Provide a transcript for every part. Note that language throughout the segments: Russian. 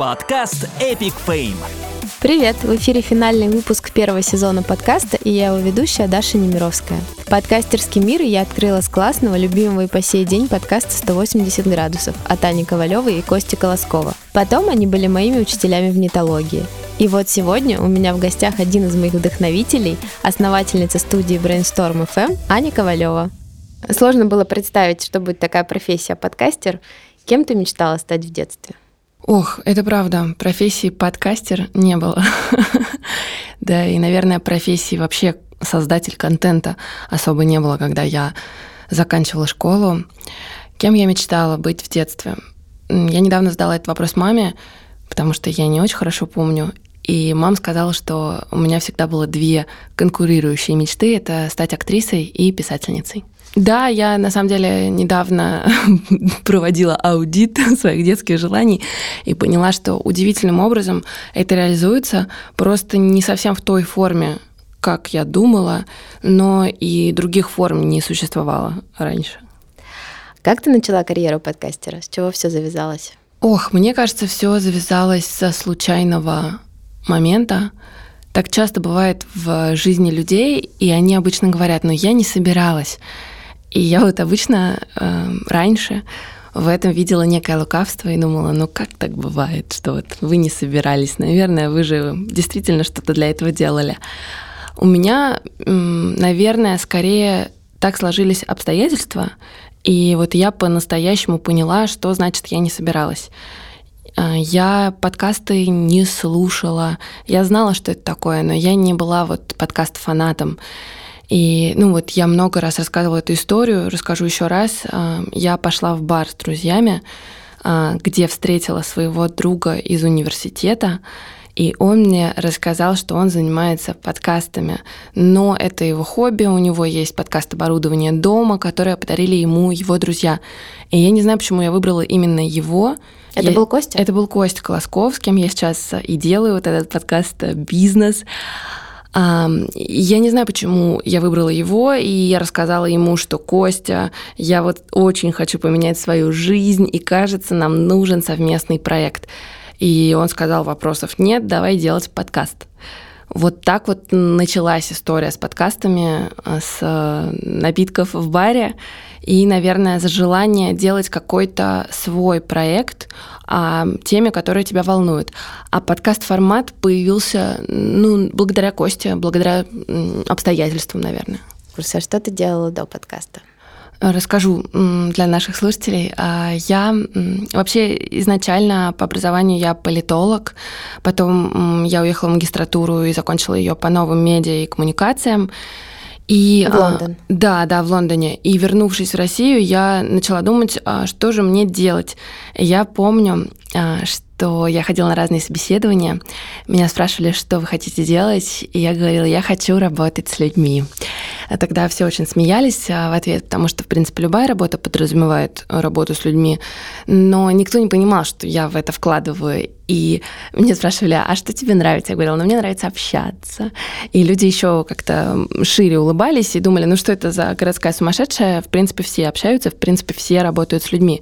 Подкаст Epic Fame. Привет! В эфире финальный выпуск первого сезона подкаста, и я его ведущая Даша Немировская. Подкастерский мир я открыла с классного, любимого и по сей день подкаста «180 градусов» от Ани Ковалевой и Кости Колоскова. Потом они были моими учителями в нетологии. И вот сегодня у меня в гостях один из моих вдохновителей, основательница студии Brainstorm FM Аня Ковалева. Сложно было представить, что будет такая профессия подкастер. Кем ты мечтала стать в детстве? Ох, это правда. Профессии подкастер не было. Да, и, наверное, профессии вообще создатель контента особо не было, когда я заканчивала школу. Кем я мечтала быть в детстве? Я недавно задала этот вопрос маме, потому что я не очень хорошо помню. И мама сказала, что у меня всегда было две конкурирующие мечты. Это стать актрисой и писательницей. Да, я на самом деле недавно проводила аудит своих детских желаний и поняла, что удивительным образом это реализуется, просто не совсем в той форме, как я думала, но и других форм не существовало раньше. Как ты начала карьеру подкастера? С чего все завязалось? Ох, мне кажется, все завязалось со случайного момента. Так часто бывает в жизни людей, и они обычно говорят, но я не собиралась. И я вот обычно э, раньше в этом видела некое лукавство и думала, ну как так бывает, что вот вы не собирались, наверное, вы же действительно что-то для этого делали. У меня, наверное, скорее так сложились обстоятельства, и вот я по-настоящему поняла, что значит я не собиралась. Э, я подкасты не слушала. Я знала, что это такое, но я не была вот подкаст-фанатом. И, ну вот, я много раз рассказывала эту историю, расскажу еще раз. А, я пошла в бар с друзьями, а, где встретила своего друга из университета, и он мне рассказал, что он занимается подкастами, но это его хобби, у него есть подкаст оборудования дома, которое подарили ему его друзья. И я не знаю, почему я выбрала именно его. Это я... был Костя? Это был Костя Колосков, с кем я сейчас и делаю вот этот подкаст «Бизнес». Я не знаю, почему я выбрала его, и я рассказала ему, что Костя, я вот очень хочу поменять свою жизнь, и кажется, нам нужен совместный проект. И он сказал, вопросов нет, давай делать подкаст. Вот так вот началась история с подкастами, э, с э, напитков в баре и, наверное, за желание делать какой-то свой проект о теме, которая тебя волнует. А подкаст-формат появился ну, благодаря Косте, благодаря обстоятельствам, наверное. Курс, а что ты делала до подкаста? Расскажу для наших слушателей. А, я вообще изначально по образованию я политолог, потом я уехала в магистратуру и закончила ее по новым медиа и коммуникациям. И, в Лондон. А, да, да, в Лондоне. И вернувшись в Россию, я начала думать, а, что же мне делать. Я помню, а, что я ходила на разные собеседования. Меня спрашивали, что вы хотите делать, и я говорила, я хочу работать с людьми. А тогда все очень смеялись а, в ответ, потому что, в принципе, любая работа подразумевает работу с людьми, но никто не понимал, что я в это вкладываю. И мне спрашивали, а что тебе нравится? Я говорила, ну мне нравится общаться. И люди еще как-то шире улыбались и думали, ну что это за городская сумасшедшая? В принципе, все общаются, в принципе, все работают с людьми.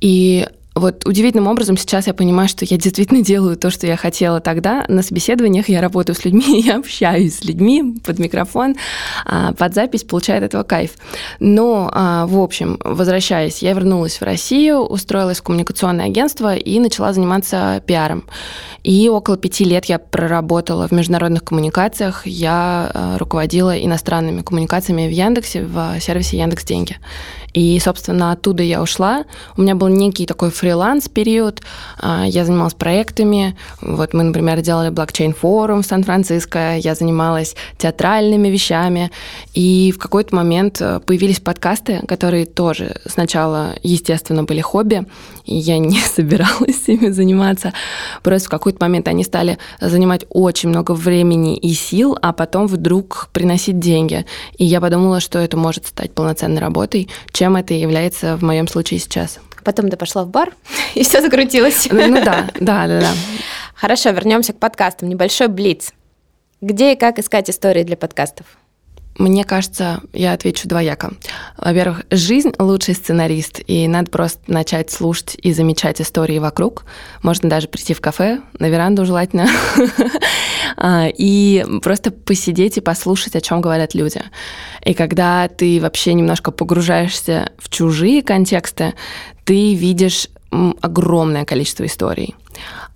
И вот удивительным образом сейчас я понимаю, что я действительно делаю то, что я хотела тогда. На собеседованиях я работаю с людьми, я общаюсь с людьми под микрофон, а, под запись, получает этого кайф. Но, а, в общем, возвращаясь, я вернулась в Россию, устроилась в коммуникационное агентство и начала заниматься пиаром. И около пяти лет я проработала в международных коммуникациях. Я а, руководила иностранными коммуникациями в Яндексе, в сервисе Яндекс Деньги. И, собственно, оттуда я ушла. У меня был некий такой фриланс-период. А, я занималась проектами. Вот мы, например, делали блокчейн-форум в Сан-Франциско. Я занималась театральными вещами. И в какой-то момент э, появились подкасты, которые тоже сначала, естественно, были хобби. И я не собиралась ими заниматься. Просто в какой-то момент они стали занимать очень много времени и сил, а потом вдруг приносить деньги. И я подумала, что это может стать полноценной работой, чем чем это является в моем случае сейчас. Потом ты пошла в бар, и все закрутилось. Ну, ну да, да, да, да. Хорошо, вернемся к подкастам. Небольшой блиц. Где и как искать истории для подкастов? Мне кажется, я отвечу двояко. Во-первых, жизнь — лучший сценарист, и надо просто начать слушать и замечать истории вокруг. Можно даже прийти в кафе, на веранду желательно, а, и просто посидеть и послушать, о чем говорят люди. И когда ты вообще немножко погружаешься в чужие контексты, ты видишь огромное количество историй.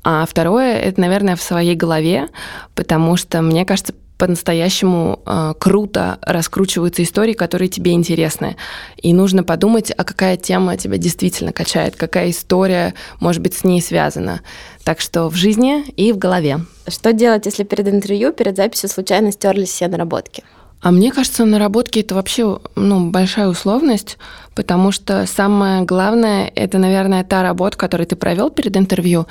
А второе, это, наверное, в своей голове, потому что, мне кажется, по-настоящему э, круто раскручиваются истории, которые тебе интересны. И нужно подумать, а какая тема тебя действительно качает, какая история, может быть, с ней связана. Так что в жизни и в голове. Что делать, если перед интервью, перед записью случайно стерлись все наработки? А мне кажется, наработки это вообще ну, большая условность, потому что самое главное это, наверное, та работа, которую ты провел перед интервью,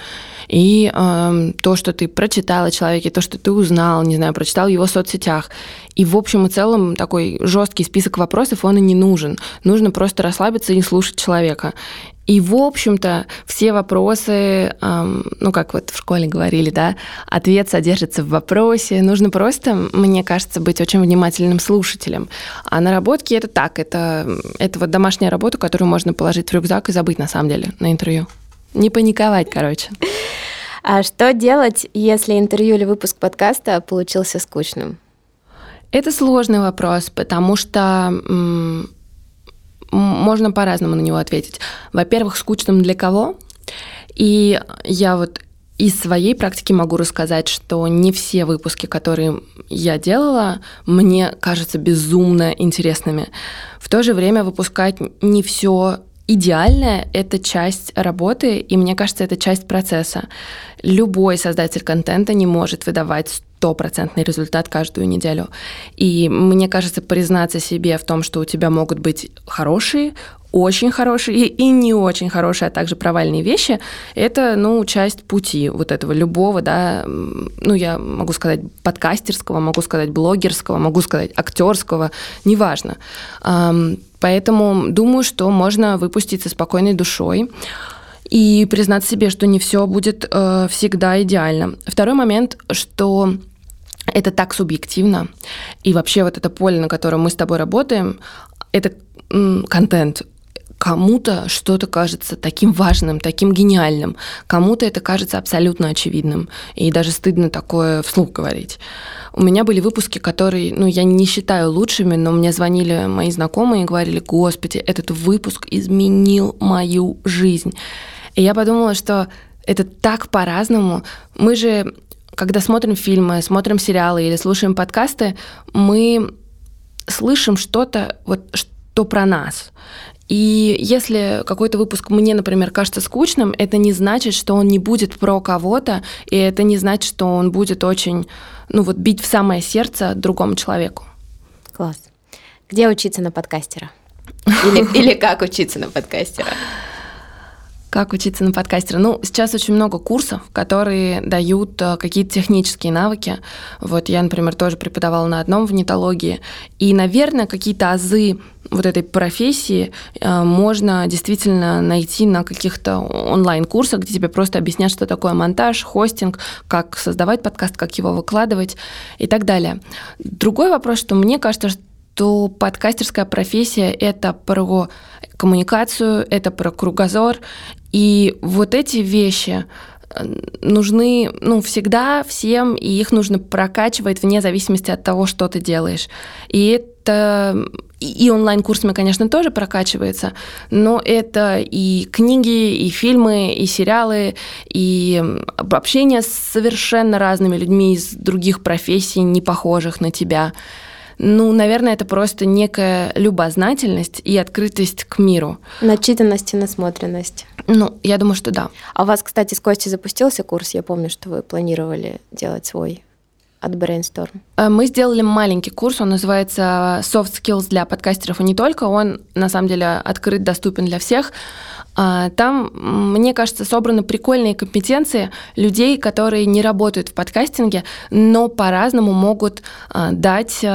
и э, то, что ты прочитал о человеке, то, что ты узнал, не знаю, прочитал в его соцсетях. И в общем и целом такой жесткий список вопросов, он и не нужен. Нужно просто расслабиться и слушать человека. И, в общем-то, все вопросы, эм, ну, как вот в школе говорили, да, ответ содержится в вопросе. Нужно просто, мне кажется, быть очень внимательным слушателем. А наработки это так, это, это вот домашняя работа, которую можно положить в рюкзак и забыть, на самом деле, на интервью. Не паниковать, короче. А что делать, если интервью или выпуск подкаста получился скучным? Это сложный вопрос, потому что можно по-разному на него ответить. Во-первых, скучным для кого? И я вот из своей практики могу рассказать, что не все выпуски, которые я делала, мне кажутся безумно интересными. В то же время выпускать не все идеальное — это часть работы, и мне кажется, это часть процесса. Любой создатель контента не может выдавать стопроцентный результат каждую неделю. И мне кажется, признаться себе в том, что у тебя могут быть хорошие, очень хорошие и не очень хорошие, а также провальные вещи, это, ну, часть пути вот этого любого, да, ну, я могу сказать подкастерского, могу сказать блогерского, могу сказать актерского, неважно. Поэтому думаю, что можно выпустить со спокойной душой и признать себе, что не все будет э, всегда идеально. Второй момент, что это так субъективно. И вообще вот это поле, на котором мы с тобой работаем, это контент. Кому-то что-то кажется таким важным, таким гениальным, кому-то это кажется абсолютно очевидным, и даже стыдно такое вслух говорить. У меня были выпуски, которые, ну, я не считаю лучшими, но мне звонили мои знакомые и говорили, господи, этот выпуск изменил мою жизнь. И я подумала, что это так по-разному. Мы же когда смотрим фильмы, смотрим сериалы или слушаем подкасты, мы слышим что-то, вот что про нас. И если какой-то выпуск мне, например, кажется скучным, это не значит, что он не будет про кого-то, и это не значит, что он будет очень, ну вот, бить в самое сердце другому человеку. Класс. Где учиться на подкастера? Или, или как учиться на подкастера? Как учиться на подкастера? Ну, сейчас очень много курсов, которые дают э, какие-то технические навыки. Вот я, например, тоже преподавала на одном в нетологии. И, наверное, какие-то азы вот этой профессии э, можно действительно найти на каких-то онлайн-курсах, где тебе просто объяснят, что такое монтаж, хостинг, как создавать подкаст, как его выкладывать и так далее. Другой вопрос, что мне кажется, что подкастерская профессия — это про коммуникацию, это про кругозор, и вот эти вещи э, нужны ну, всегда всем, и их нужно прокачивать вне зависимости от того, что ты делаешь. И это и онлайн-курсами, конечно, тоже прокачивается, но это и книги, и фильмы, и сериалы, и общение с совершенно разными людьми из других профессий, не похожих на тебя. Ну, наверное, это просто некая любознательность и открытость к миру. Начитанность и насмотренность. Ну, я думаю, что да. А у вас, кстати, с Костей запустился курс. Я помню, что вы планировали делать свой от Brainstorm? Э, мы сделали маленький курс, он называется Soft Skills для подкастеров и не только. Он, на самом деле, открыт, доступен для всех. А, там, мне кажется, собраны прикольные компетенции людей, которые не работают в подкастинге, но по-разному могут а, дать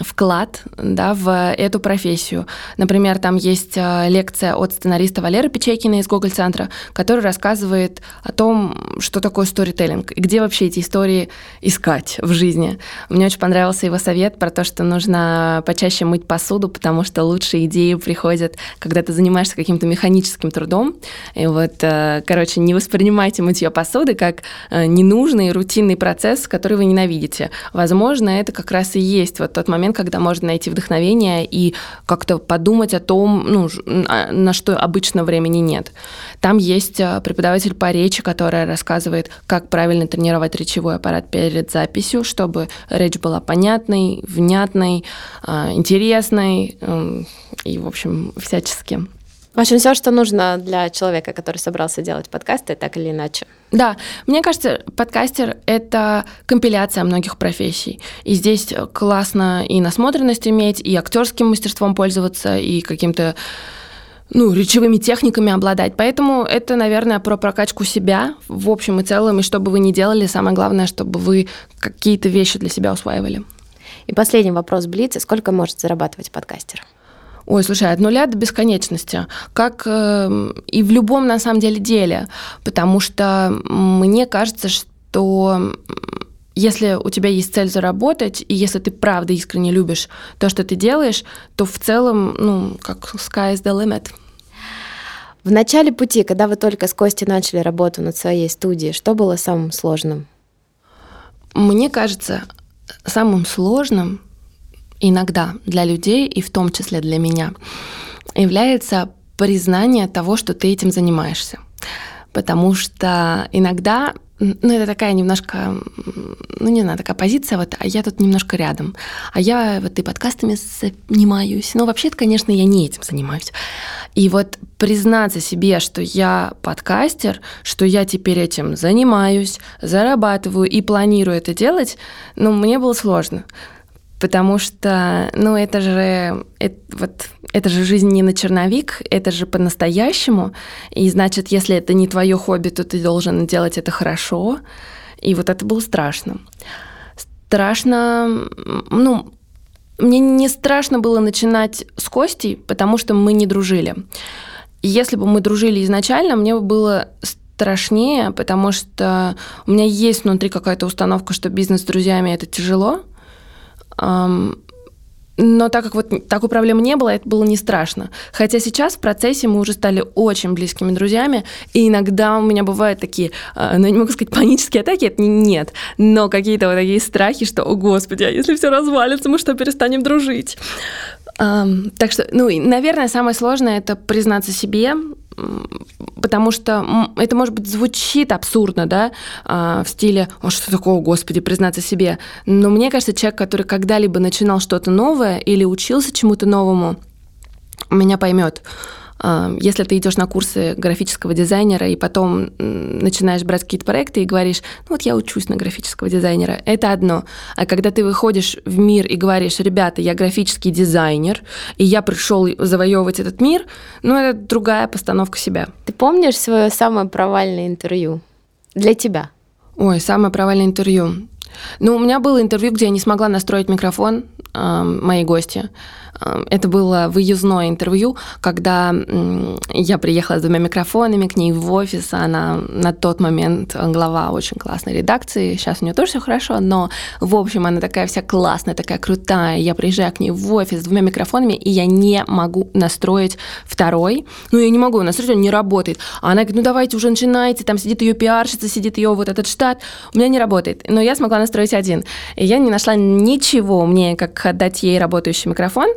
вклад да, в эту профессию. Например, там есть лекция от сценариста Валеры Печейкина из Google центра который рассказывает о том, что такое сторителлинг и где вообще эти истории искать преуспевать в жизни. Мне очень понравился его совет про то, что нужно почаще мыть посуду, потому что лучшие идеи приходят, когда ты занимаешься каким-то механическим трудом. И вот, э, короче, не воспринимайте мытье посуды как э, ненужный рутинный процесс, который вы ненавидите. Возможно, это как раз и есть вот тот момент, когда можно найти вдохновение и как-то подумать о том, ну, на что обычно времени нет. Там есть э, преподаватель по речи, которая рассказывает, как правильно тренировать речевой аппарат перед записью, чтобы речь была понятной, внятной, а, интересной и, в общем, всячески. В общем, все, что нужно для человека, который собрался делать подкасты, так или иначе. Да, мне кажется, подкастер — это компиляция многих профессий. И здесь классно и насмотренность иметь, и актерским мастерством пользоваться, и каким-то ну, речевыми техниками обладать. Поэтому это, наверное, про прокачку себя в общем и целом, и что бы вы ни делали, самое главное, чтобы вы какие-то вещи для себя усваивали. И последний вопрос Блица. Сколько может зарабатывать подкастер? Ой, слушай, от нуля до бесконечности, как э, и в любом на самом деле деле, потому что мне кажется, что если у тебя есть цель заработать, и если ты правда искренне любишь то, что ты делаешь, то в целом, ну, как sky is the limit. В начале пути, когда вы только с Костей начали работу над своей студией, что было самым сложным? Мне кажется, самым сложным иногда для людей, и в том числе для меня, является признание того, что ты этим занимаешься. Потому что иногда ну, это такая немножко, ну, не знаю, такая позиция, вот, а я тут немножко рядом. А я вот и подкастами занимаюсь. Ну, вообще-то, конечно, я не этим занимаюсь. И вот признаться себе, что я подкастер, что я теперь этим занимаюсь, зарабатываю и планирую это делать, ну, мне было сложно потому что, ну, это же, это, вот, это же жизнь не на черновик, это же по-настоящему, и значит, если это не твое хобби, то ты должен делать это хорошо, и вот это было страшно. Страшно, ну, мне не страшно было начинать с Костей, потому что мы не дружили. Если бы мы дружили изначально, мне бы было страшнее, потому что у меня есть внутри какая-то установка, что бизнес с друзьями это тяжело, но так как вот такой проблемы не было, это было не страшно. Хотя сейчас в процессе мы уже стали очень близкими друзьями, и иногда у меня бывают такие, а, ну, я не могу сказать панические атаки, это нет, но какие-то вот такие страхи, что, о господи, а если все развалится, мы что, перестанем дружить? Так что, ну, наверное, самое сложное это признаться себе, потому что это, может быть, звучит абсурдно, да, а, в стиле «О, что такого, господи, признаться себе». Но мне кажется, человек, который когда-либо начинал что-то новое или учился чему-то новому, меня поймет. Если ты идешь на курсы графического дизайнера и потом начинаешь брать какие-то проекты и говоришь, ну вот я учусь на графического дизайнера, это одно. А когда ты выходишь в мир и говоришь, ребята, я графический дизайнер, и я пришел завоевывать этот мир, ну это другая постановка себя. Ты помнишь свое самое провальное интервью для тебя? Ой, самое провальное интервью. Ну, у меня было интервью, где я не смогла настроить микрофон э, моей гости. Это было выездное интервью, когда я приехала с двумя микрофонами к ней в офис. Она на тот момент глава очень классной редакции. Сейчас у нее тоже все хорошо, но, в общем, она такая вся классная, такая крутая. Я приезжаю к ней в офис с двумя микрофонами, и я не могу настроить второй. Ну, я не могу его настроить, он не работает. А она говорит, ну, давайте уже начинайте. Там сидит ее пиарщица, сидит ее вот этот штат. У меня не работает. Но я смогла настроить один. И я не нашла ничего мне, как отдать ей работающий микрофон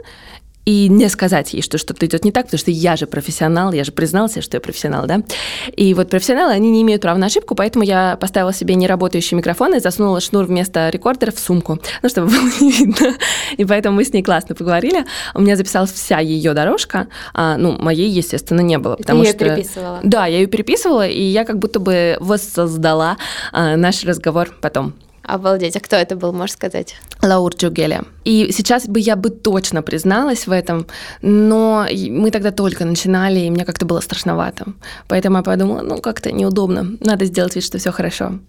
и не сказать ей, что что-то идет не так, потому что я же профессионал, я же признался, что я профессионал, да. И вот профессионалы, они не имеют права на ошибку, поэтому я поставила себе неработающий микрофон и засунула шнур вместо рекордера в сумку, ну, чтобы было не видно. И поэтому мы с ней классно поговорили. У меня записалась вся ее дорожка, а, ну, моей, естественно, не было, потому Ты ее что... переписывала? Да, я ее переписывала, и я как будто бы воссоздала а, наш разговор потом. Обалдеть. А кто это был, можешь сказать? Лаур Джугеля. И сейчас бы я бы точно призналась в этом, но мы тогда только начинали, и мне как-то было страшновато. Поэтому я подумала, ну, как-то неудобно. Надо сделать вид, что все хорошо.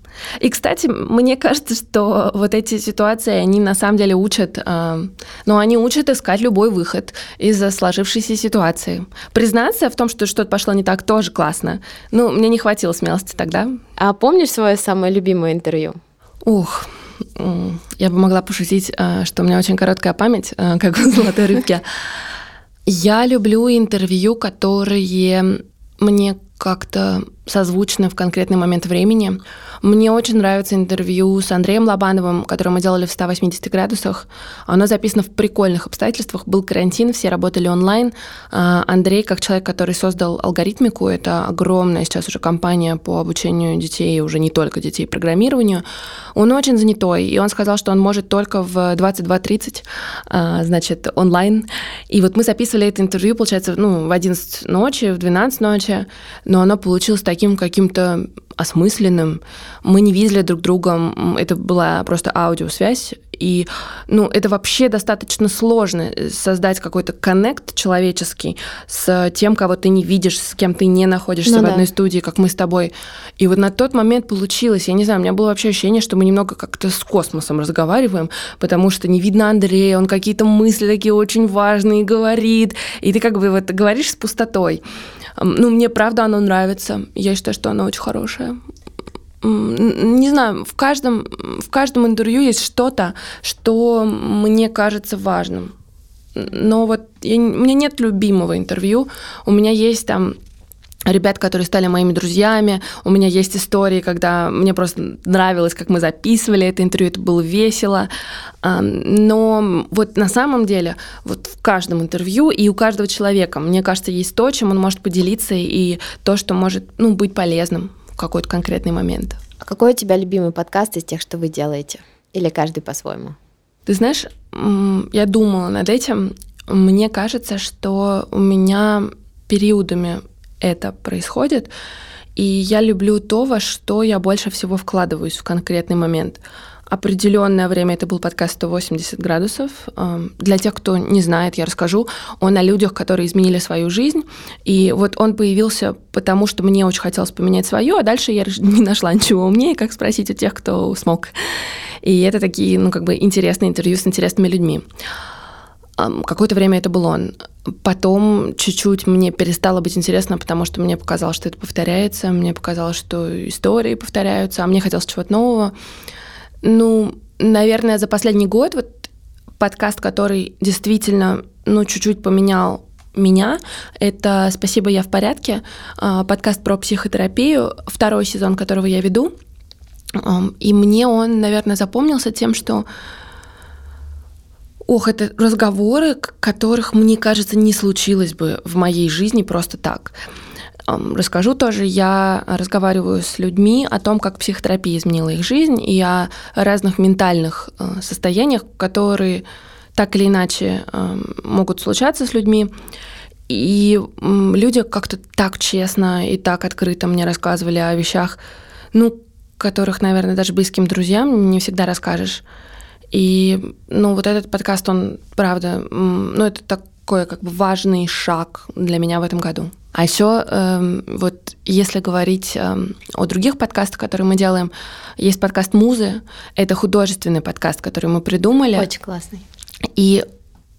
И, кстати, мне кажется, что вот эти ситуации, они на самом деле учат, э, ну, они учат искать любой выход из сложившейся ситуации. Признаться в том, что что-то пошло не так, тоже классно. Ну, мне не хватило смелости тогда. А помнишь свое самое любимое интервью? Ух, я бы могла пошутить, э, что у меня очень короткая память, э, как у золотой рыбки. Я люблю интервью, которые мне как-то созвучны в конкретный момент времени. Мне очень нравится интервью с Андреем Лобановым, которое мы делали в 180 градусах. Оно записано в прикольных обстоятельствах. Был карантин, все работали онлайн. А, Андрей, как человек, который создал алгоритмику, это огромная сейчас уже компания по обучению детей, уже не только детей, программированию, он очень занятой, и он сказал, что он может только в 22.30, а, значит, онлайн. И вот мы записывали это интервью, получается, ну, в 11 ночи, в 12 ночи, но оно получилось таким каким-то осмысленным. Мы не видели друг друга, это была просто аудиосвязь, и ну, это вообще достаточно сложно э, создать какой-то коннект человеческий с тем, кого ты не видишь, с кем ты не находишься ну, в да. одной студии, как мы с тобой. И вот на тот момент получилось, я не знаю, у меня было вообще ощущение, что мы немного как-то с космосом разговариваем, потому что не видно Андрея, он какие-то мысли такие очень важные говорит, и ты как бы вот говоришь с пустотой. Ну, мне правда оно нравится. Я считаю, что оно очень хорошее. Не знаю, в каждом, в каждом интервью есть что-то, что мне кажется важным. Но вот я, у меня нет любимого интервью. У меня есть там ребят, которые стали моими друзьями. У меня есть истории, когда мне просто нравилось, как мы записывали это интервью, это было весело. Но вот на самом деле, вот в каждом интервью и у каждого человека, мне кажется, есть то, чем он может поделиться, и то, что может ну, быть полезным в какой-то конкретный момент. А какой у тебя любимый подкаст из тех, что вы делаете? Или каждый по-своему? Ты знаешь, я думала над этим. Мне кажется, что у меня периодами это происходит. И я люблю то, во что я больше всего вкладываюсь в конкретный момент. Определенное время это был подкаст 180 градусов. Эм, для тех, кто не знает, я расскажу. Он о людях, которые изменили свою жизнь. И вот он появился потому, что мне очень хотелось поменять свою, а дальше я не нашла ничего умнее, как спросить у тех, кто смог. И это такие, ну, как бы интересные интервью с интересными людьми. Какое-то время это был он. Потом чуть-чуть мне перестало быть интересно, потому что мне показалось, что это повторяется, мне показалось, что истории повторяются, а мне хотелось чего-то нового. Ну, наверное, за последний год вот подкаст, который действительно, ну, чуть-чуть поменял меня. Это «Спасибо, я в порядке», а, подкаст про психотерапию, второй сезон которого я веду. И мне он, наверное, запомнился тем, что Ох, это разговоры, которых, мне кажется, не случилось бы в моей жизни просто так. Расскажу тоже, я разговариваю с людьми о том, как психотерапия изменила их жизнь, и о разных ментальных э, состояниях, которые так или иначе могут случаться с людьми. И люди как-то так честно и так открыто мне рассказывали о вещах, ну, которых, наверное, даже близким друзьям не всегда расскажешь. И, ну, вот этот подкаст, он, правда, ну, это такой как бы важный шаг для меня в этом году. А еще э, вот если говорить э, о других подкастах, которые мы делаем, есть подкаст «Музы». Это художественный подкаст, который мы придумали. Очень классный. И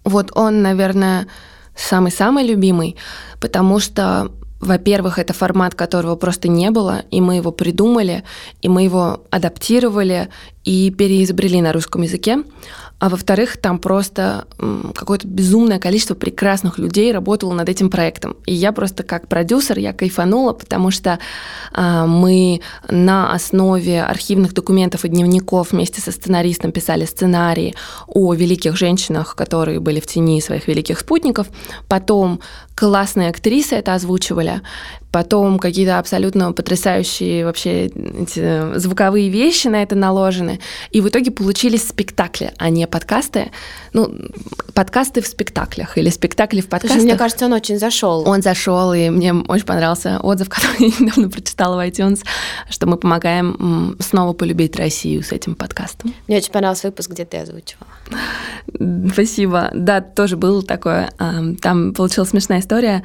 вот он, наверное, самый-самый любимый, потому что во-первых, это формат, которого просто не было, и мы его придумали, и мы его адаптировали и переизобрели на русском языке. А во-вторых, там просто какое-то безумное количество прекрасных людей работало над этим проектом. И я просто как продюсер, я кайфанула, потому что а, мы на основе архивных документов и дневников вместе со сценаристом писали сценарии о великих женщинах, которые были в тени своих великих спутников. Потом классные актрисы это озвучивали. Потом какие-то абсолютно потрясающие вообще эти звуковые вещи на это наложены. И в итоге получились спектакли, а не подкасты. Ну, подкасты в спектаклях или спектакли в подкастах. Слушай, мне кажется, он очень зашел. Он зашел, и мне очень понравился отзыв, который я недавно прочитала в iTunes, что мы помогаем снова полюбить Россию с этим подкастом. Мне очень понравился выпуск, где ты озвучивала. Спасибо. Да, тоже было такое. Там получилась смешная история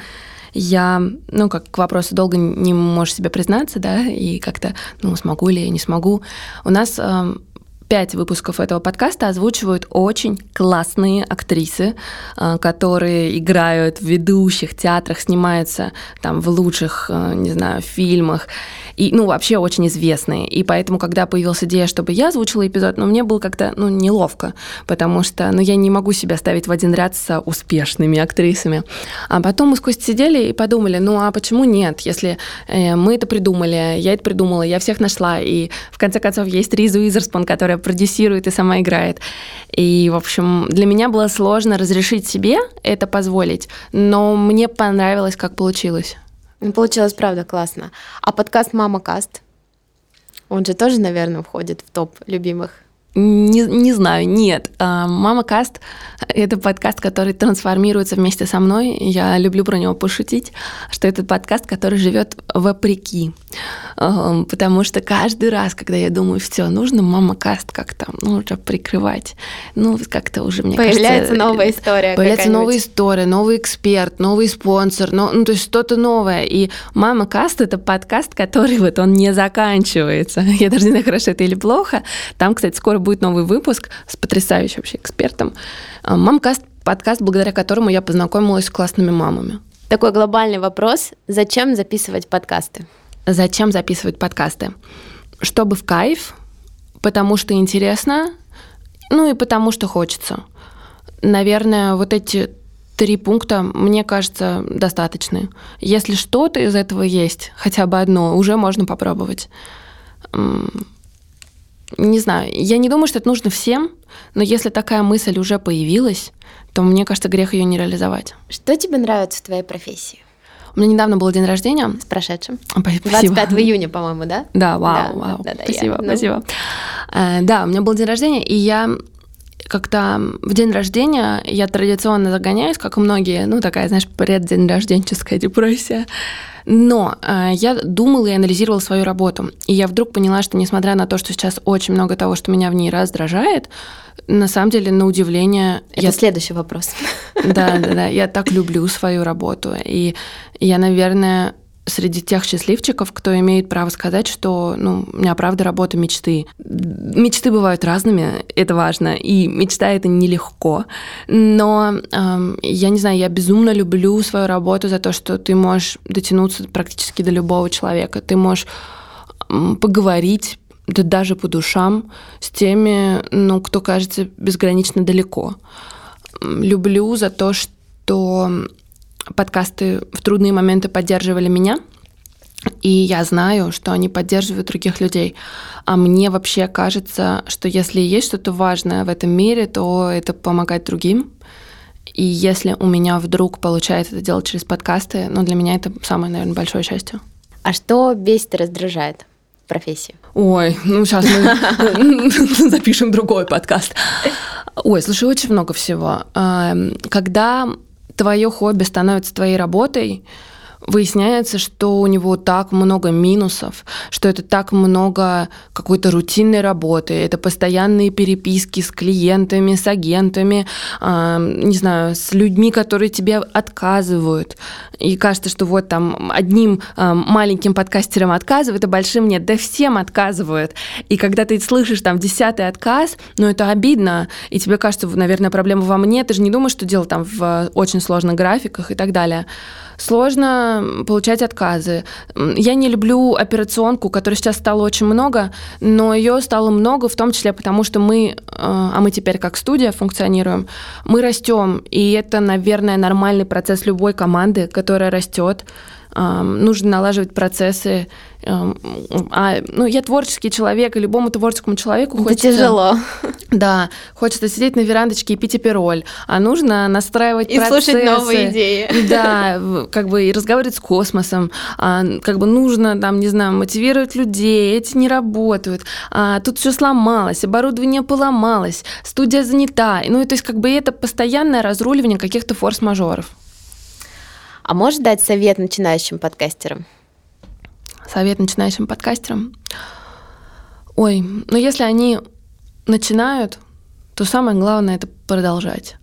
я, ну, как к вопросу, долго не можешь себе признаться, да, и как-то, ну, смогу ли я, не смогу. У нас э, пять выпусков этого подкаста озвучивают очень классные актрисы, э, которые играют в ведущих театрах, снимаются там в лучших, э, не знаю, фильмах и, ну, вообще очень известные. И поэтому, когда появилась идея, чтобы я озвучила эпизод, ну, мне было как-то, ну, неловко, потому что, ну, я не могу себя ставить в один ряд с успешными актрисами. А потом мы сквозь сидели и подумали, ну, а почему нет, если э, мы это придумали, я это придумала, я всех нашла, и в конце концов есть Ризу Изерспан, которая продюсирует и сама играет. И, в общем, для меня было сложно разрешить себе это позволить, но мне понравилось, как получилось. Ну, получилось, правда, классно. А подкаст «Мама Каст», он же тоже, наверное, входит в топ любимых не, не знаю, нет. А, Мама Каст — это подкаст, который трансформируется вместе со мной. Я люблю про него пошутить, что это подкаст, который живет вопреки. Потому что каждый раз, когда я думаю, все, нужно Мама Каст как-то, ну, уже прикрывать, ну, как-то уже, мне появляется кажется... новая история Появляется новая история, новый эксперт, новый спонсор, ну, ну, то есть что-то новое. И Мама Каст — это подкаст, который вот он не заканчивается. Я даже не знаю, хорошо это или плохо. Там, кстати, скоро будет новый выпуск с потрясающим вообще экспертом. А, Мамкаст – подкаст, благодаря которому я познакомилась с классными мамами. Такой глобальный вопрос. Зачем записывать подкасты? Зачем записывать подкасты? Чтобы в кайф, потому что интересно, ну и потому что хочется. Наверное, вот эти три пункта, мне кажется, достаточны. Если что-то из этого есть, хотя бы одно, уже можно попробовать не знаю, я не думаю, что это нужно всем, но если такая мысль уже появилась, то мне кажется, грех ее не реализовать. Что тебе нравится в твоей профессии? У меня недавно был день рождения. С прошедшим. Спасибо. 25 июня, по-моему, да? Да, вау, да, вау. Да, да, спасибо, я, спасибо. Ну... А, да, у меня был день рождения, и я как-то в день рождения я традиционно загоняюсь, как и многие, ну, такая, знаешь, преддень рожденческая депрессия. Но э, я думала и анализировала свою работу. И я вдруг поняла, что несмотря на то, что сейчас очень много того, что меня в ней раздражает, на самом деле, на удивление... Это я... следующий вопрос. Да, да, да. Я так люблю свою работу. И я, наверное, среди тех счастливчиков, кто имеет право сказать, что ну, у меня правда работа мечты. Мечты бывают разными, это важно, и мечта это нелегко. Но эм, я не знаю, я безумно люблю свою работу за то, что ты можешь дотянуться практически до любого человека. Ты можешь поговорить, да даже по душам с теми, ну, кто кажется безгранично далеко. Люблю за то, что подкасты в трудные моменты поддерживали меня, и я знаю, что они поддерживают других людей. А мне вообще кажется, что если есть что-то важное в этом мире, то это помогать другим. И если у меня вдруг получается это делать через подкасты, ну, для меня это самое, наверное, большое счастье. А что бесит и раздражает в профессии? Ой, ну сейчас мы запишем другой подкаст. Ой, слушай, очень много всего. Эм, когда твое хобби становится твоей работой, выясняется, что у него так много минусов, что это так много какой-то рутинной работы, это постоянные переписки с клиентами, с агентами, э, не знаю, с людьми, которые тебе отказывают. И кажется, что вот там одним э, маленьким подкастерам отказывают, а большим нет. Да всем отказывают. И когда ты слышишь там десятый отказ, ну это обидно, и тебе кажется, наверное, проблема во мне, ты же не думаешь, что дело там в очень сложных графиках и так далее сложно получать отказы. Я не люблю операционку, которой сейчас стало очень много, но ее стало много в том числе потому, что мы, э, а мы теперь как студия функционируем, мы растем, и это, наверное, нормальный процесс любой команды, которая растет нужно налаживать процессы. А, ну, я творческий человек, и любому творческому человеку Это хочется... тяжело. Да, хочется сидеть на верандочке и пить апероль, а нужно настраивать и процессы. слушать новые идеи. Да, как бы и разговаривать с космосом. А, как бы нужно, там, не знаю, мотивировать людей, эти не работают. А, тут все сломалось, оборудование поломалось, студия занята. Ну, то есть как бы это постоянное разруливание каких-то форс-мажоров. А можешь дать совет начинающим подкастерам? Совет начинающим подкастерам? Ой, ну если они начинают, то самое главное это продолжать.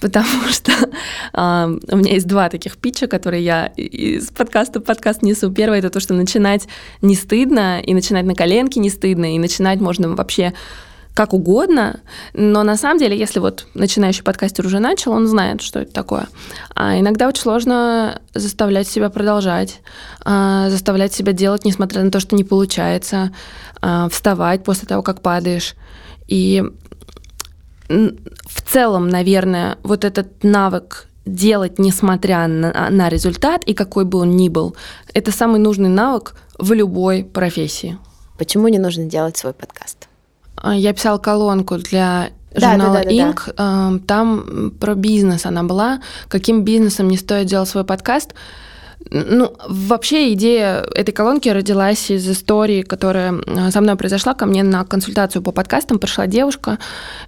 Потому что э, у меня есть два таких питча, которые я из подкаста в подкаст несу. Первое это то, что начинать не стыдно, и начинать на коленке не стыдно, и начинать можно вообще как угодно, но на самом деле, если вот начинающий подкастер уже начал, он знает, что это такое. А иногда очень сложно заставлять себя продолжать, а, заставлять себя делать, несмотря на то, что не получается, а, вставать после того, как падаешь. И в целом, наверное, вот этот навык делать, несмотря на, на результат, и какой бы он ни был, это самый нужный навык в любой профессии. Почему не нужно делать свой подкаст? А, я писала колонку для журнала да, да, да, Inc. Да, да. Там про бизнес она была. Каким бизнесом не стоит делать свой подкаст? Ну, вообще идея этой колонки родилась из истории, которая э, со мной произошла. Ко мне на консультацию по подкастам пришла девушка,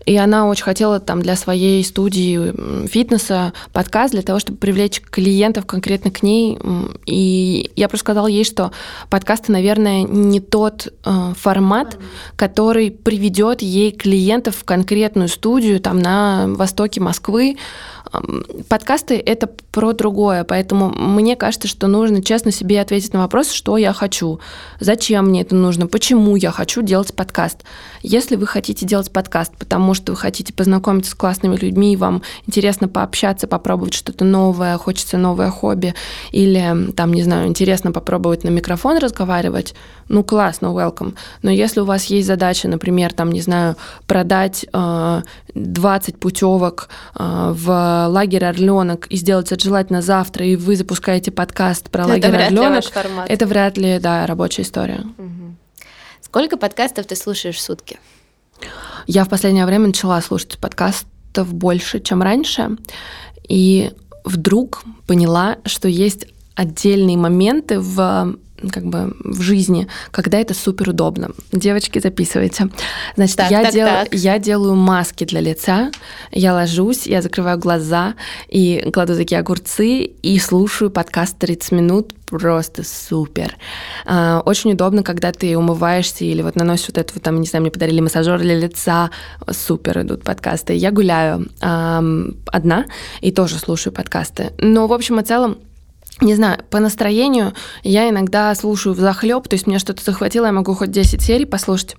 и она очень хотела там для своей студии фитнеса подкаст для того, чтобы привлечь клиентов конкретно к ней. И я просто сказала ей, что подкасты, наверное, не тот э, формат, который приведет ей клиентов в конкретную студию там на востоке Москвы, Подкасты — это про другое, поэтому мне кажется, что нужно честно себе ответить на вопрос, что я хочу, зачем мне это нужно, почему я хочу делать подкаст. Если вы хотите делать подкаст, потому что вы хотите познакомиться с классными людьми, вам интересно пообщаться, попробовать что-то новое, хочется новое хобби, или, там, не знаю, интересно попробовать на микрофон разговаривать, ну, классно, welcome. Но если у вас есть задача, например, там, не знаю, продать э, 20 путевок э, в лагерь Орленок и сделать это желательно завтра, и вы запускаете подкаст про это лагерь Орленок, это вряд ли, да, рабочая история. Угу. Сколько подкастов ты слушаешь в сутки? Я в последнее время начала слушать подкастов больше, чем раньше, и вдруг поняла, что есть отдельные моменты в как бы в жизни, когда это супер удобно. Девочки, записывайте. Значит, так, я, так, дел... так. я делаю маски для лица, я ложусь, я закрываю глаза и кладу такие огурцы и слушаю подкаст 30 минут, просто супер. А, очень удобно, когда ты умываешься или вот наносишь вот это вот там, не знаю, мне подарили массажер для лица, супер идут подкасты. Я гуляю одна и тоже слушаю подкасты. Но, в общем и целом, не знаю, по настроению я иногда слушаю в захлеб, то есть мне что-то захватило, я могу хоть 10 серий послушать,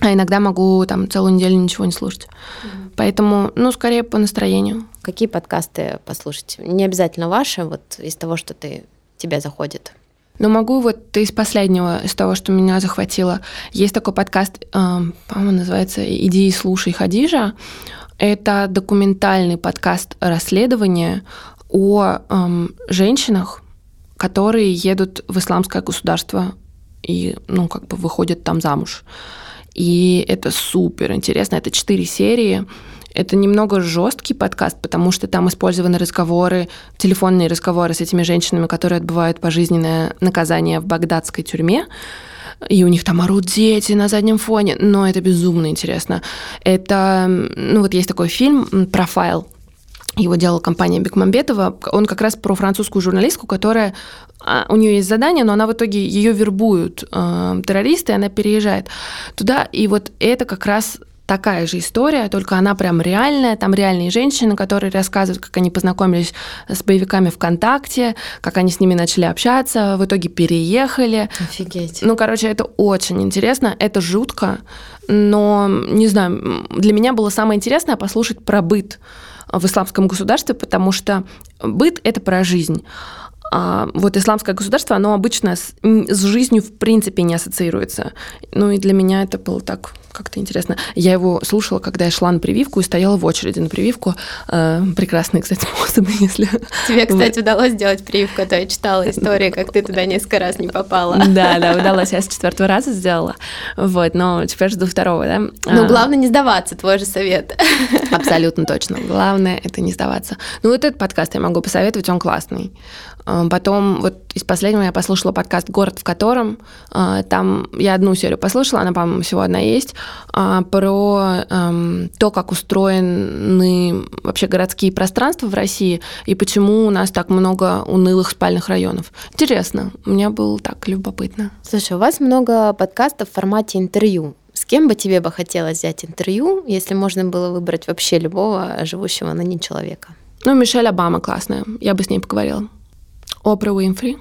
а иногда могу там целую неделю ничего не слушать. Mm-hmm. Поэтому, ну, скорее по настроению. Какие подкасты послушать? Не обязательно ваши, вот из того, что ты тебя заходит. Но могу вот из последнего, из того, что меня захватило. Есть такой подкаст, э, по-моему, называется «Иди и слушай, Хадижа». Это документальный подкаст расследования о эм, женщинах, которые едут в исламское государство и, ну, как бы выходят там замуж. И это супер интересно. Это четыре серии. Это немного жесткий подкаст, потому что там использованы разговоры, телефонные разговоры с этими женщинами, которые отбывают пожизненное наказание в багдадской тюрьме. И у них там орут дети на заднем фоне. Но это безумно интересно. Это, ну вот есть такой фильм «Профайл», его делала компания Бекмамбетова. Он как раз про французскую журналистку, которая а, у нее есть задание, но она в итоге ее вербуют э, террористы, и она переезжает туда. И вот это как раз такая же история, только она прям реальная. Там реальные женщины, которые рассказывают, как они познакомились с боевиками ВКонтакте, как они с ними начали общаться, в итоге переехали. Офигеть. Ну, короче, это очень интересно, это жутко, но, не знаю, для меня было самое интересное послушать про быт в исламском государстве, потому что быт – это про жизнь. А вот исламское государство, оно обычно с, с жизнью в принципе не ассоциируется. Ну и для меня это было так как-то интересно. Я его слушала, когда я шла на прививку и стояла в очереди на прививку. Э, прекрасные, кстати, способы, если... Тебе, кстати, удалось сделать прививку, а то я читала историю, как ты туда несколько раз не попала. Да, да, удалось. Я с четвертого раза сделала. Вот, но теперь жду второго, да. Ну, главное не сдаваться, твой же совет. Абсолютно точно. Главное — это не сдаваться. Ну, вот этот подкаст я могу посоветовать, он классный. Э, потом вот из последнего я послушала подкаст «Город в котором». Э, там я одну серию послушала, она, по-моему, всего одна есть, про эм, то, как устроены вообще городские пространства в России и почему у нас так много унылых спальных районов. Интересно, мне было так любопытно. Слушай, у вас много подкастов в формате интервью. С кем бы тебе бы хотелось взять интервью, если можно было выбрать вообще любого живущего на не человека? Ну, Мишель Обама классная, я бы с ней поговорила. Опра Уинфри.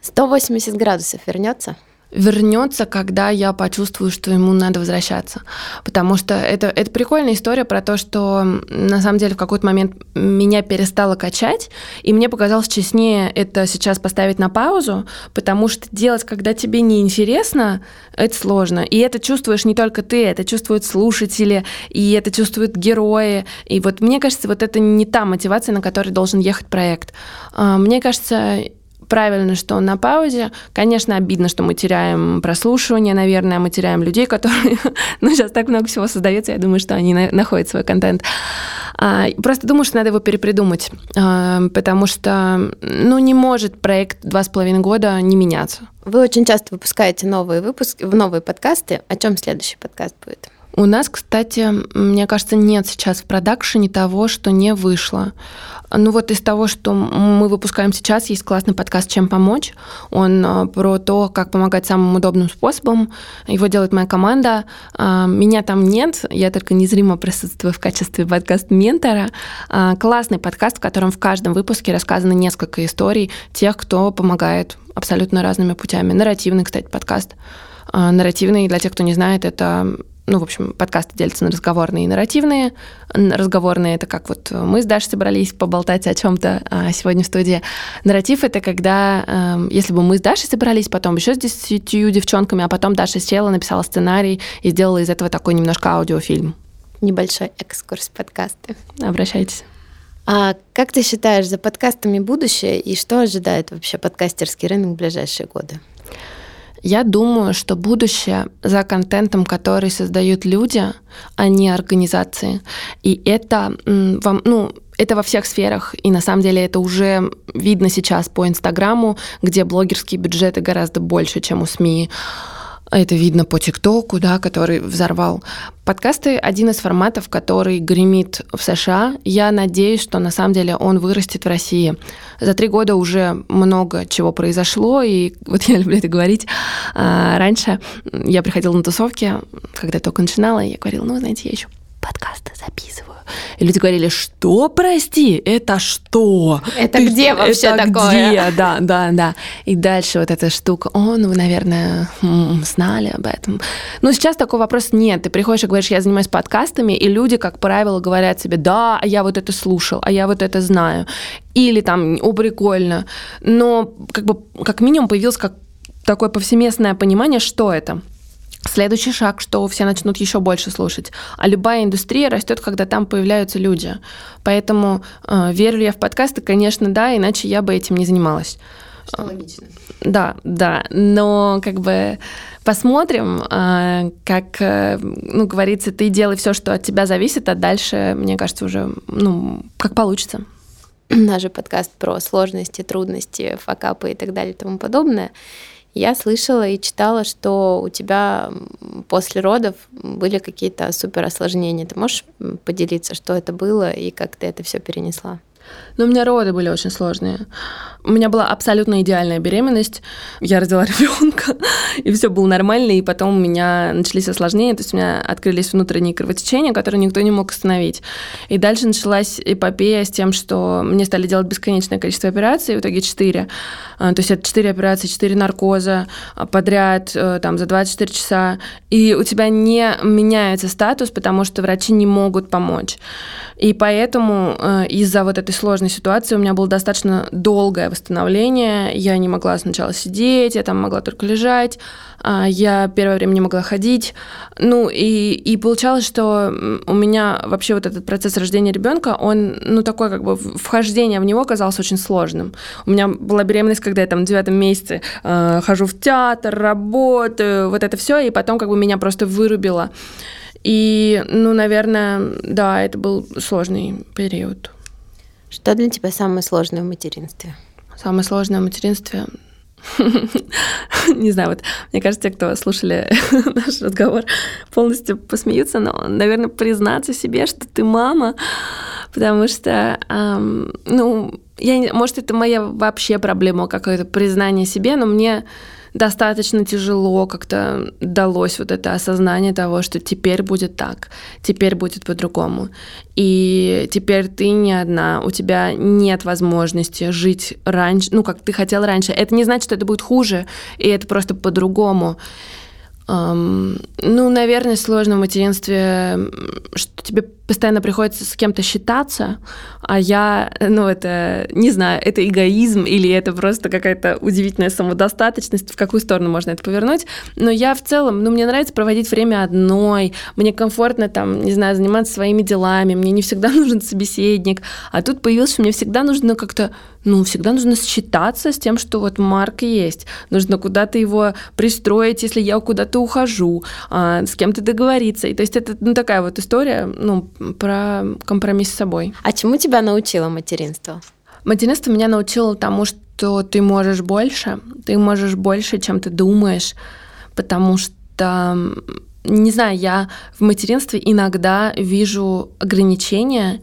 180 градусов вернется? Вернется, когда я почувствую, что ему надо возвращаться. Потому что это, это прикольная история про то, что на самом деле в какой-то момент меня перестало качать, и мне показалось честнее это сейчас поставить на паузу, потому что делать, когда тебе неинтересно, это сложно. И это чувствуешь не только ты, это чувствуют слушатели, и это чувствуют герои. И вот мне кажется, вот это не та мотивация, на которой должен ехать проект. А, мне кажется, правильно, что он на паузе. Конечно, обидно, что мы теряем прослушивание, наверное, мы теряем людей, которые... ну, сейчас так много всего создается, я думаю, что они находят свой контент. А, просто думаю, что надо его перепридумать, а, потому что, ну, не может проект два с половиной года не меняться. Вы очень часто выпускаете новые выпуски, новые подкасты. О чем следующий подкаст будет? У нас, кстати, мне кажется, нет сейчас в продакшене того, что не вышло. Ну вот из того, что мы выпускаем сейчас, есть классный подкаст «Чем помочь». Он э, про то, как помогать самым удобным способом. Его делает моя команда. А, меня там нет, я только незримо присутствую в качестве подкаст-ментора. А, классный подкаст, в котором в каждом выпуске рассказано несколько историй тех, кто помогает абсолютно разными путями. Нарративный, кстати, подкаст. А, нарративный, для тех, кто не знает, это ну, в общем, подкасты делятся на разговорные и нарративные. Разговорные — это как вот мы с Дашей собрались поболтать о чем то а, сегодня в студии. Нарратив — это когда, эм, если бы мы с Дашей собрались, потом еще с десятью девчонками, а потом Даша села, написала сценарий и сделала из этого такой немножко аудиофильм. Небольшой экскурс подкасты. Обращайтесь. А как ты считаешь, за подкастами будущее и что ожидает вообще подкастерский рынок в ближайшие годы? Я думаю, что будущее за контентом, который создают люди, а не организации. И это вам, ну, это во всех сферах, и на самом деле это уже видно сейчас по Инстаграму, где блогерские бюджеты гораздо больше, чем у СМИ. Это видно по ТикТоку, да, который взорвал. Подкасты — один из форматов, который гремит в США. Я надеюсь, что на самом деле он вырастет в России. За три года уже много чего произошло, и вот я люблю это говорить. А, раньше я приходила на тусовки, когда только начинала, и я говорила, ну, знаете, я еще подкасты записываю. И люди говорили, что, прости, это что? Это Ты, где вообще это такое? Где? Да, да, да. И дальше вот эта штука, о, ну вы, наверное, знали об этом. Но сейчас такого вопроса нет. Ты приходишь и говоришь, я занимаюсь подкастами, и люди, как правило, говорят себе, да, а я вот это слушал, а я вот это знаю. Или там, о, прикольно. Но как бы как минимум появилось как такое повсеместное понимание, что это. Следующий шаг, что все начнут еще больше слушать. А любая индустрия растет, когда там появляются люди. Поэтому э, верю я в подкасты? Конечно, да, иначе я бы этим не занималась. Что логично. Да, да. Но как бы посмотрим, э, как, э, ну, говорится, ты делай все, что от тебя зависит, а дальше, мне кажется, уже, ну, как получится. Наш подкаст про сложности, трудности, факапы и так далее и тому подобное. Я слышала и читала, что у тебя после родов были какие-то супер осложнения. Ты можешь поделиться, что это было и как ты это все перенесла? Но у меня роды были очень сложные. У меня была абсолютно идеальная беременность. Я родила ребенка, и все было нормально. И потом у меня начались осложнения, то есть у меня открылись внутренние кровотечения, которые никто не мог остановить. И дальше началась эпопея с тем, что мне стали делать бесконечное количество операций, в итоге 4. А, то есть это 4 операции, 4 наркоза а, подряд, э, там, за 24 часа. И у тебя не меняется статус, потому что врачи не могут помочь. И поэтому э, из-за вот этой сложной ситуации у меня было достаточно долгое восстановление. Я не могла сначала сидеть, я там могла только лежать, я первое время не могла ходить. Ну и, и получалось, что у меня вообще вот этот процесс рождения ребенка, он, ну такой как бы вхождение в него оказалось очень сложным. У меня была беременность, когда я там в девятом месяце э, хожу в театр, работаю, вот это все, и потом как бы меня просто вырубило. И, ну, наверное, да, это был сложный период. Что для тебя самое сложное в материнстве? Самое сложное в материнстве не знаю, вот мне кажется, те, кто слушали наш разговор, полностью посмеются, но, наверное, признаться себе, что ты мама, Потому что, эм, ну, я, может, это моя вообще проблема, какое-то признание себе, но мне достаточно тяжело как-то далось вот это осознание того, что теперь будет так, теперь будет по-другому. И теперь ты не одна, у тебя нет возможности жить раньше, ну, как ты хотел раньше. Это не значит, что это будет хуже, и это просто по-другому. Um, ну, наверное, сложно в материнстве, что тебе постоянно приходится с кем-то считаться, а я, ну, это, не знаю, это эгоизм или это просто какая-то удивительная самодостаточность, в какую сторону можно это повернуть, но я в целом, ну, мне нравится проводить время одной, мне комфортно там, не знаю, заниматься своими делами, мне не всегда нужен собеседник, а тут появился, что мне всегда нужно как-то ну, всегда нужно считаться с тем, что вот Марк есть. Нужно куда-то его пристроить, если я куда-то ухожу, а, с кем-то договориться. И то есть это ну, такая вот история ну, про компромисс с собой. А чему тебя научило материнство? Материнство меня научило тому, что ты можешь больше, ты можешь больше, чем ты думаешь, потому что не знаю, я в материнстве иногда вижу ограничения,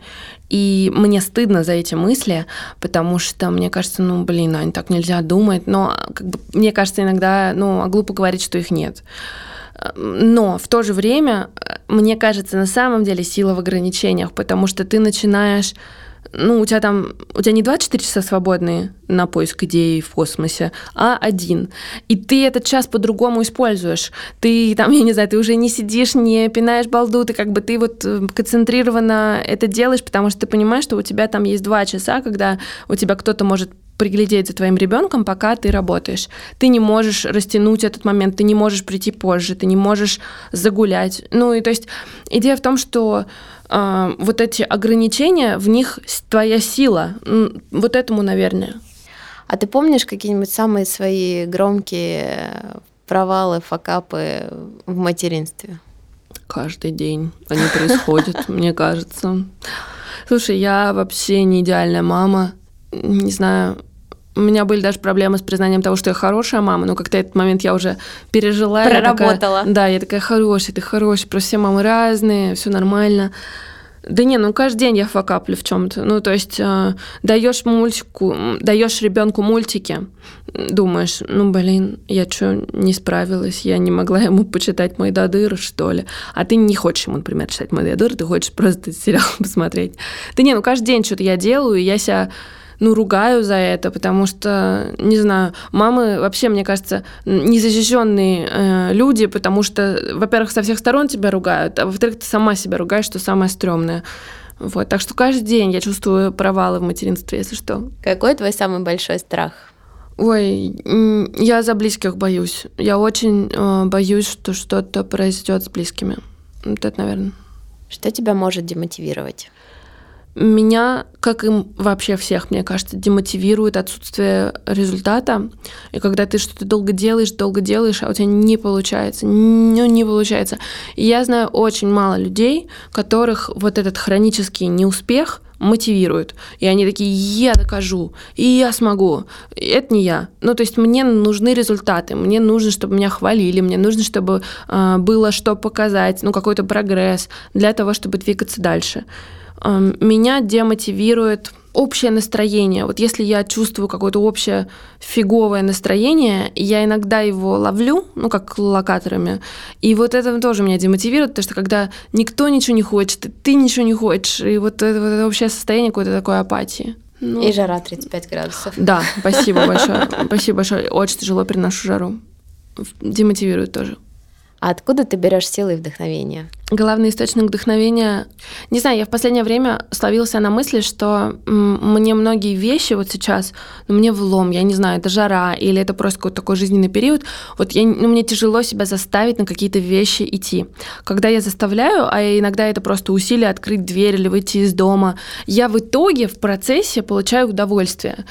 и мне стыдно за эти мысли, потому что мне кажется, ну, блин, Ань, так нельзя думать. Но как бы, мне кажется иногда, ну, а глупо говорить, что их нет. Но в то же время, мне кажется, на самом деле сила в ограничениях, потому что ты начинаешь ну, у тебя там, у тебя не 24 часа свободные на поиск идеи в космосе, а один. И ты этот час по-другому используешь. Ты там, я не знаю, ты уже не сидишь, не пинаешь балду, ты как бы ты вот э, концентрированно это делаешь, потому что ты понимаешь, что у тебя там есть два часа, когда у тебя кто-то может приглядеть за твоим ребенком, пока ты работаешь. Ты не можешь растянуть этот момент, ты не можешь прийти позже, ты не можешь загулять. Ну и то есть идея в том, что э, вот эти ограничения, в них твоя сила. Вот этому, наверное. А ты помнишь какие-нибудь самые свои громкие провалы, факапы в материнстве? Каждый день они происходят, мне кажется. Слушай, я вообще не идеальная мама. Не знаю, у меня были даже проблемы с признанием того, что я хорошая мама, но как-то этот момент я уже пережила. Проработала. Я такая, да, я такая хорошая, ты хорошая, просто все мамы разные, все нормально. Да не, ну каждый день я факаплю в чем-то. Ну, то есть э, даешь мультику, даешь ребенку мультики, думаешь, ну блин, я что, не справилась, я не могла ему почитать мой дадыр, что ли. А ты не хочешь ему, например, читать мой дадыр, ты хочешь просто сериал посмотреть. Да не, ну каждый день что-то я делаю, и я себя ну, ругаю за это, потому что, не знаю, мамы вообще, мне кажется, незащищенные э, люди, потому что, во-первых, со всех сторон тебя ругают, а во-вторых, ты сама себя ругаешь, что самое стрёмное. Вот, так что каждый день я чувствую провалы в материнстве, если что. Какой твой самый большой страх? Ой, я за близких боюсь. Я очень э, боюсь, что что-то произойдет с близкими. Вот это, наверное. Что тебя может демотивировать? Меня, как и вообще всех, мне кажется, демотивирует отсутствие результата. И когда ты что-то долго делаешь, долго делаешь, а у тебя не получается, ну не получается. И я знаю очень мало людей, которых вот этот хронический неуспех мотивирует. И они такие, я докажу, и я смогу. И это не я. Ну, то есть мне нужны результаты, мне нужно, чтобы меня хвалили, мне нужно, чтобы э, было что показать, ну, какой-то прогресс для того, чтобы двигаться дальше меня демотивирует общее настроение. Вот если я чувствую какое-то общее фиговое настроение, я иногда его ловлю, ну, как локаторами, и вот это тоже меня демотивирует, потому что когда никто ничего не хочет, и ты ничего не хочешь, и вот это, вот это общее состояние какой-то такой апатии. Ну, и жара 35 градусов. Да, спасибо большое. Спасибо большое. Очень тяжело переношу жару. Демотивирует тоже. А откуда ты берешь силы и вдохновение? Главный источник вдохновения. Не знаю, я в последнее время словился на мысли, что мне многие вещи вот сейчас, ну, мне влом, я не знаю, это жара или это просто какой-то такой жизненный период, вот я, ну, мне тяжело себя заставить на какие-то вещи идти. Когда я заставляю, а иногда это просто усилие открыть дверь или выйти из дома, я в итоге в процессе получаю удовольствие.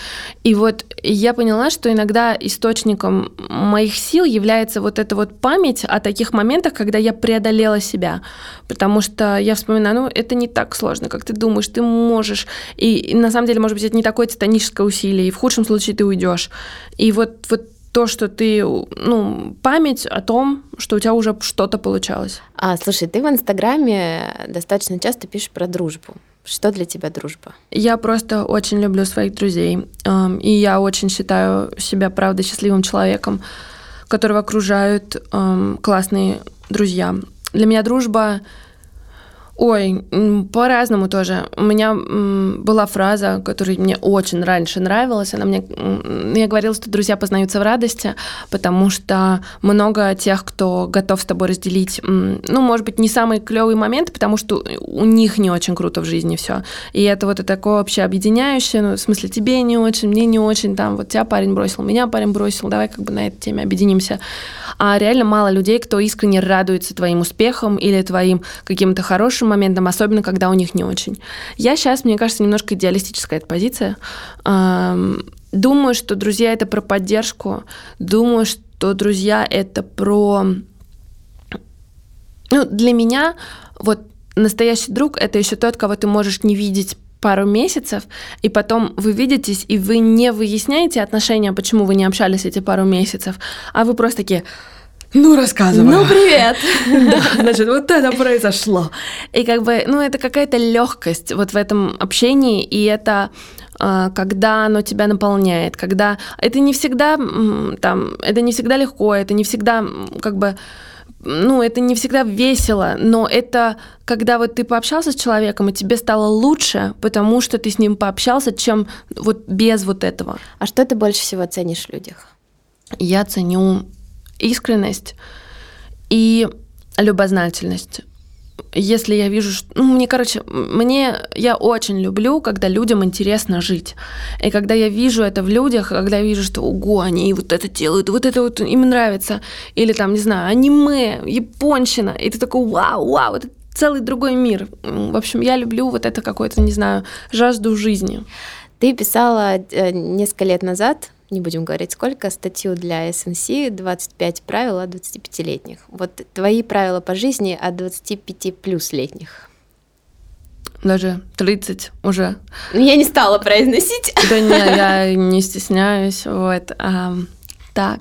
И вот я поняла, что иногда источником моих сил является вот эта вот память о таких моментах, когда я преодолела себя потому что я вспоминаю, ну, это не так сложно, как ты думаешь, ты можешь, и, и на самом деле, может быть, это не такое титаническое усилие, и в худшем случае ты уйдешь. И вот, вот то, что ты, ну, память о том, что у тебя уже что-то получалось. А, слушай, ты в Инстаграме достаточно часто пишешь про дружбу. Что для тебя дружба? Я просто очень люблю своих друзей. эм, И я очень считаю себя, правда, счастливым человеком, которого окружают эм, классные друзья. Для меня дружба... Ой, по-разному тоже. У меня была фраза, которая мне очень раньше нравилась. Она мне... Я говорила, что друзья познаются в радости, потому что много тех, кто готов с тобой разделить, ну, может быть, не самые клевые моменты, потому что у них не очень круто в жизни все. И это вот такое вообще объединяющее, ну, в смысле, тебе не очень, мне не очень, там, вот тебя парень бросил, меня парень бросил, давай как бы на этой теме объединимся. А реально мало людей, кто искренне радуется твоим успехам или твоим каким-то хорошим моментам, особенно когда у них не очень. Я сейчас, мне кажется, немножко идеалистическая эта позиция. Думаю, что друзья это про поддержку. Думаю, что друзья это про... Ну, для меня вот настоящий друг это еще тот, кого ты можешь не видеть пару месяцев, и потом вы видитесь, и вы не выясняете отношения, почему вы не общались эти пару месяцев, а вы просто такие, ну, рассказывай. Ну, привет! Да, значит, вот это произошло. И как бы, ну, это какая-то легкость вот в этом общении, и это а, когда оно тебя наполняет, когда это не всегда там, это не всегда легко, это не всегда как бы ну, это не всегда весело, но это когда вот ты пообщался с человеком, и тебе стало лучше, потому что ты с ним пообщался, чем вот без вот этого. А что ты больше всего ценишь в людях? Я ценю искренность и любознательность. Если я вижу, что... Ну, мне, короче, мне... Я очень люблю, когда людям интересно жить. И когда я вижу это в людях, когда я вижу, что, ого, они вот это делают, вот это вот им нравится. Или там, не знаю, аниме, японщина. И ты такой, вау, вау, это целый другой мир. В общем, я люблю вот это какое-то, не знаю, жажду жизни. Ты писала э, несколько лет назад, не будем говорить сколько, статью для SNC «25 правил от 25-летних». Вот твои правила по жизни от 25 плюс летних. Даже 30 уже. Ну, Я не стала произносить. Да не, я не стесняюсь. Вот. так.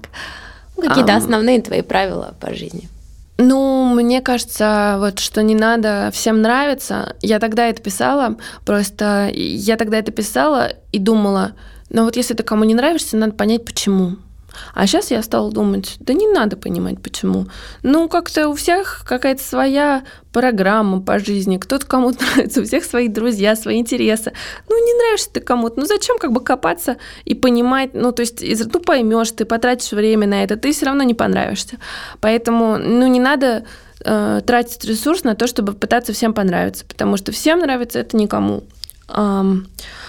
Какие-то Ам. основные твои правила по жизни. Ну, мне кажется, вот что не надо всем нравиться. Я тогда это писала, просто я тогда это писала и думала, ну вот если ты кому не нравишься, надо понять, почему. А сейчас я стала думать, да не надо понимать, почему. Ну, как-то у всех какая-то своя программа по жизни. Кто-то кому-то нравится, у всех свои друзья, свои интересы. Ну, не нравишься ты кому-то. Ну, зачем как бы копаться и понимать? Ну, то есть, ну, поймешь, ты потратишь время на это, ты все равно не понравишься. Поэтому, ну, не надо э, тратить ресурс на то, чтобы пытаться всем понравиться, потому что всем нравится это никому.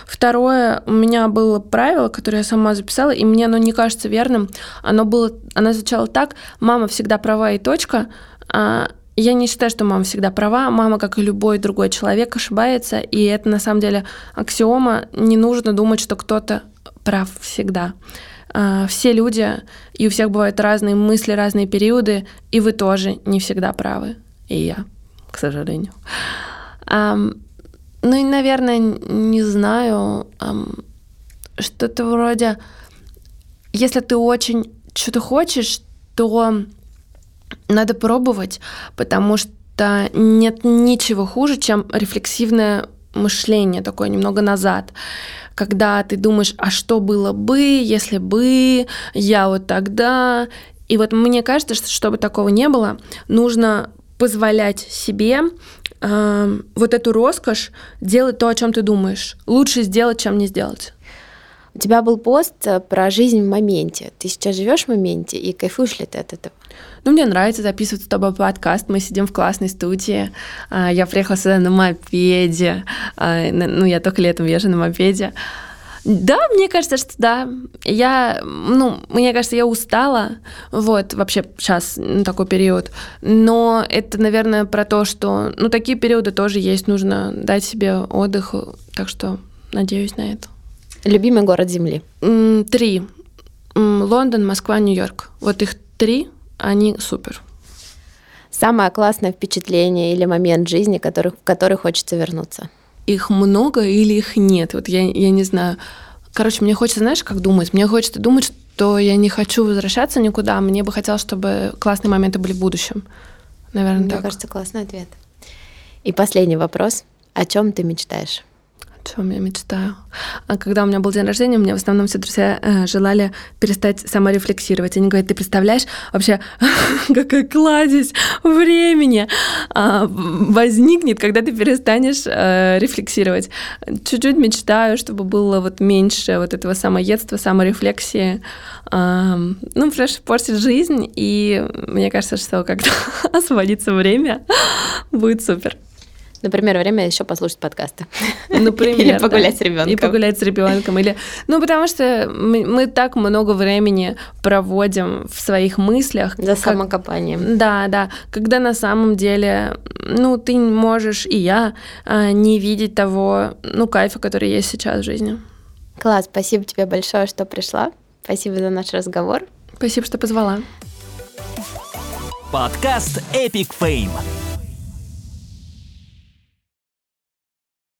Второе, у меня было правило, которое я сама записала, и мне оно не кажется верным. Оно было, оно звучало так: мама всегда права и точка. А я не считаю, что мама всегда права. Мама, как и любой другой человек, ошибается, и это на самом деле аксиома. Не нужно думать, что кто-то прав всегда. А, Все люди, и у всех бывают разные мысли, разные периоды, и вы тоже не всегда правы. И я, к сожалению. Ну и, наверное, не знаю, что-то вроде, если ты очень что-то хочешь, то надо пробовать, потому что нет ничего хуже, чем рефлексивное мышление такое немного назад, когда ты думаешь, а что было бы, если бы я вот тогда. И вот мне кажется, что чтобы такого не было, нужно позволять себе вот эту роскошь делать то, о чем ты думаешь. Лучше сделать, чем не сделать. У тебя был пост э, про жизнь в моменте. Ты сейчас живешь в моменте и кайфуешь ли ты от этого? Ну, мне нравится записывать с тобой подкаст. Мы сидим в классной студии. А, Я приехала сюда на мопеде. А, Ну, я только летом езжу на мопеде. Да, мне кажется, что да. Я, ну, мне кажется, я устала. Вот, вообще сейчас такой период. Но это, наверное, про то, что, ну, такие периоды тоже есть. Нужно дать себе отдых. Так что надеюсь на это. Любимый город Земли. Три. Лондон, Москва, Нью-Йорк. Вот их три, они супер. Самое классное впечатление или момент жизни, который, в который хочется вернуться. Их много или их нет? Вот я, я не знаю. Короче, мне хочется, знаешь, как думать? Мне хочется думать, что я не хочу возвращаться никуда. Мне бы хотелось, чтобы классные моменты были в будущем. Наверное, Мне так. кажется, классный ответ. И последний вопрос. О чем ты мечтаешь? Чем я мечтаю? А когда у меня был день рождения, мне в основном все друзья э, желали перестать саморефлексировать. Они говорят, ты представляешь вообще, какая кладезь времени э, возникнет, когда ты перестанешь э, рефлексировать. Чуть-чуть мечтаю, чтобы было вот меньше вот этого самоедства, саморефлексии. Э, ну, фреш портит жизнь, и мне кажется, что когда освободится время, будет супер. Например, время еще послушать подкасты. Например. Или погулять да. с ребенком. И погулять с ребенком. Или... Ну, потому что мы, мы так много времени проводим в своих мыслях. За как... самокопанием. Да, да. Когда на самом деле, ну, ты можешь, и я, а, не видеть того, ну, кайфа, который есть сейчас в жизни. Класс, спасибо тебе большое, что пришла. Спасибо за наш разговор. Спасибо, что позвала. Подкаст Epic Fame.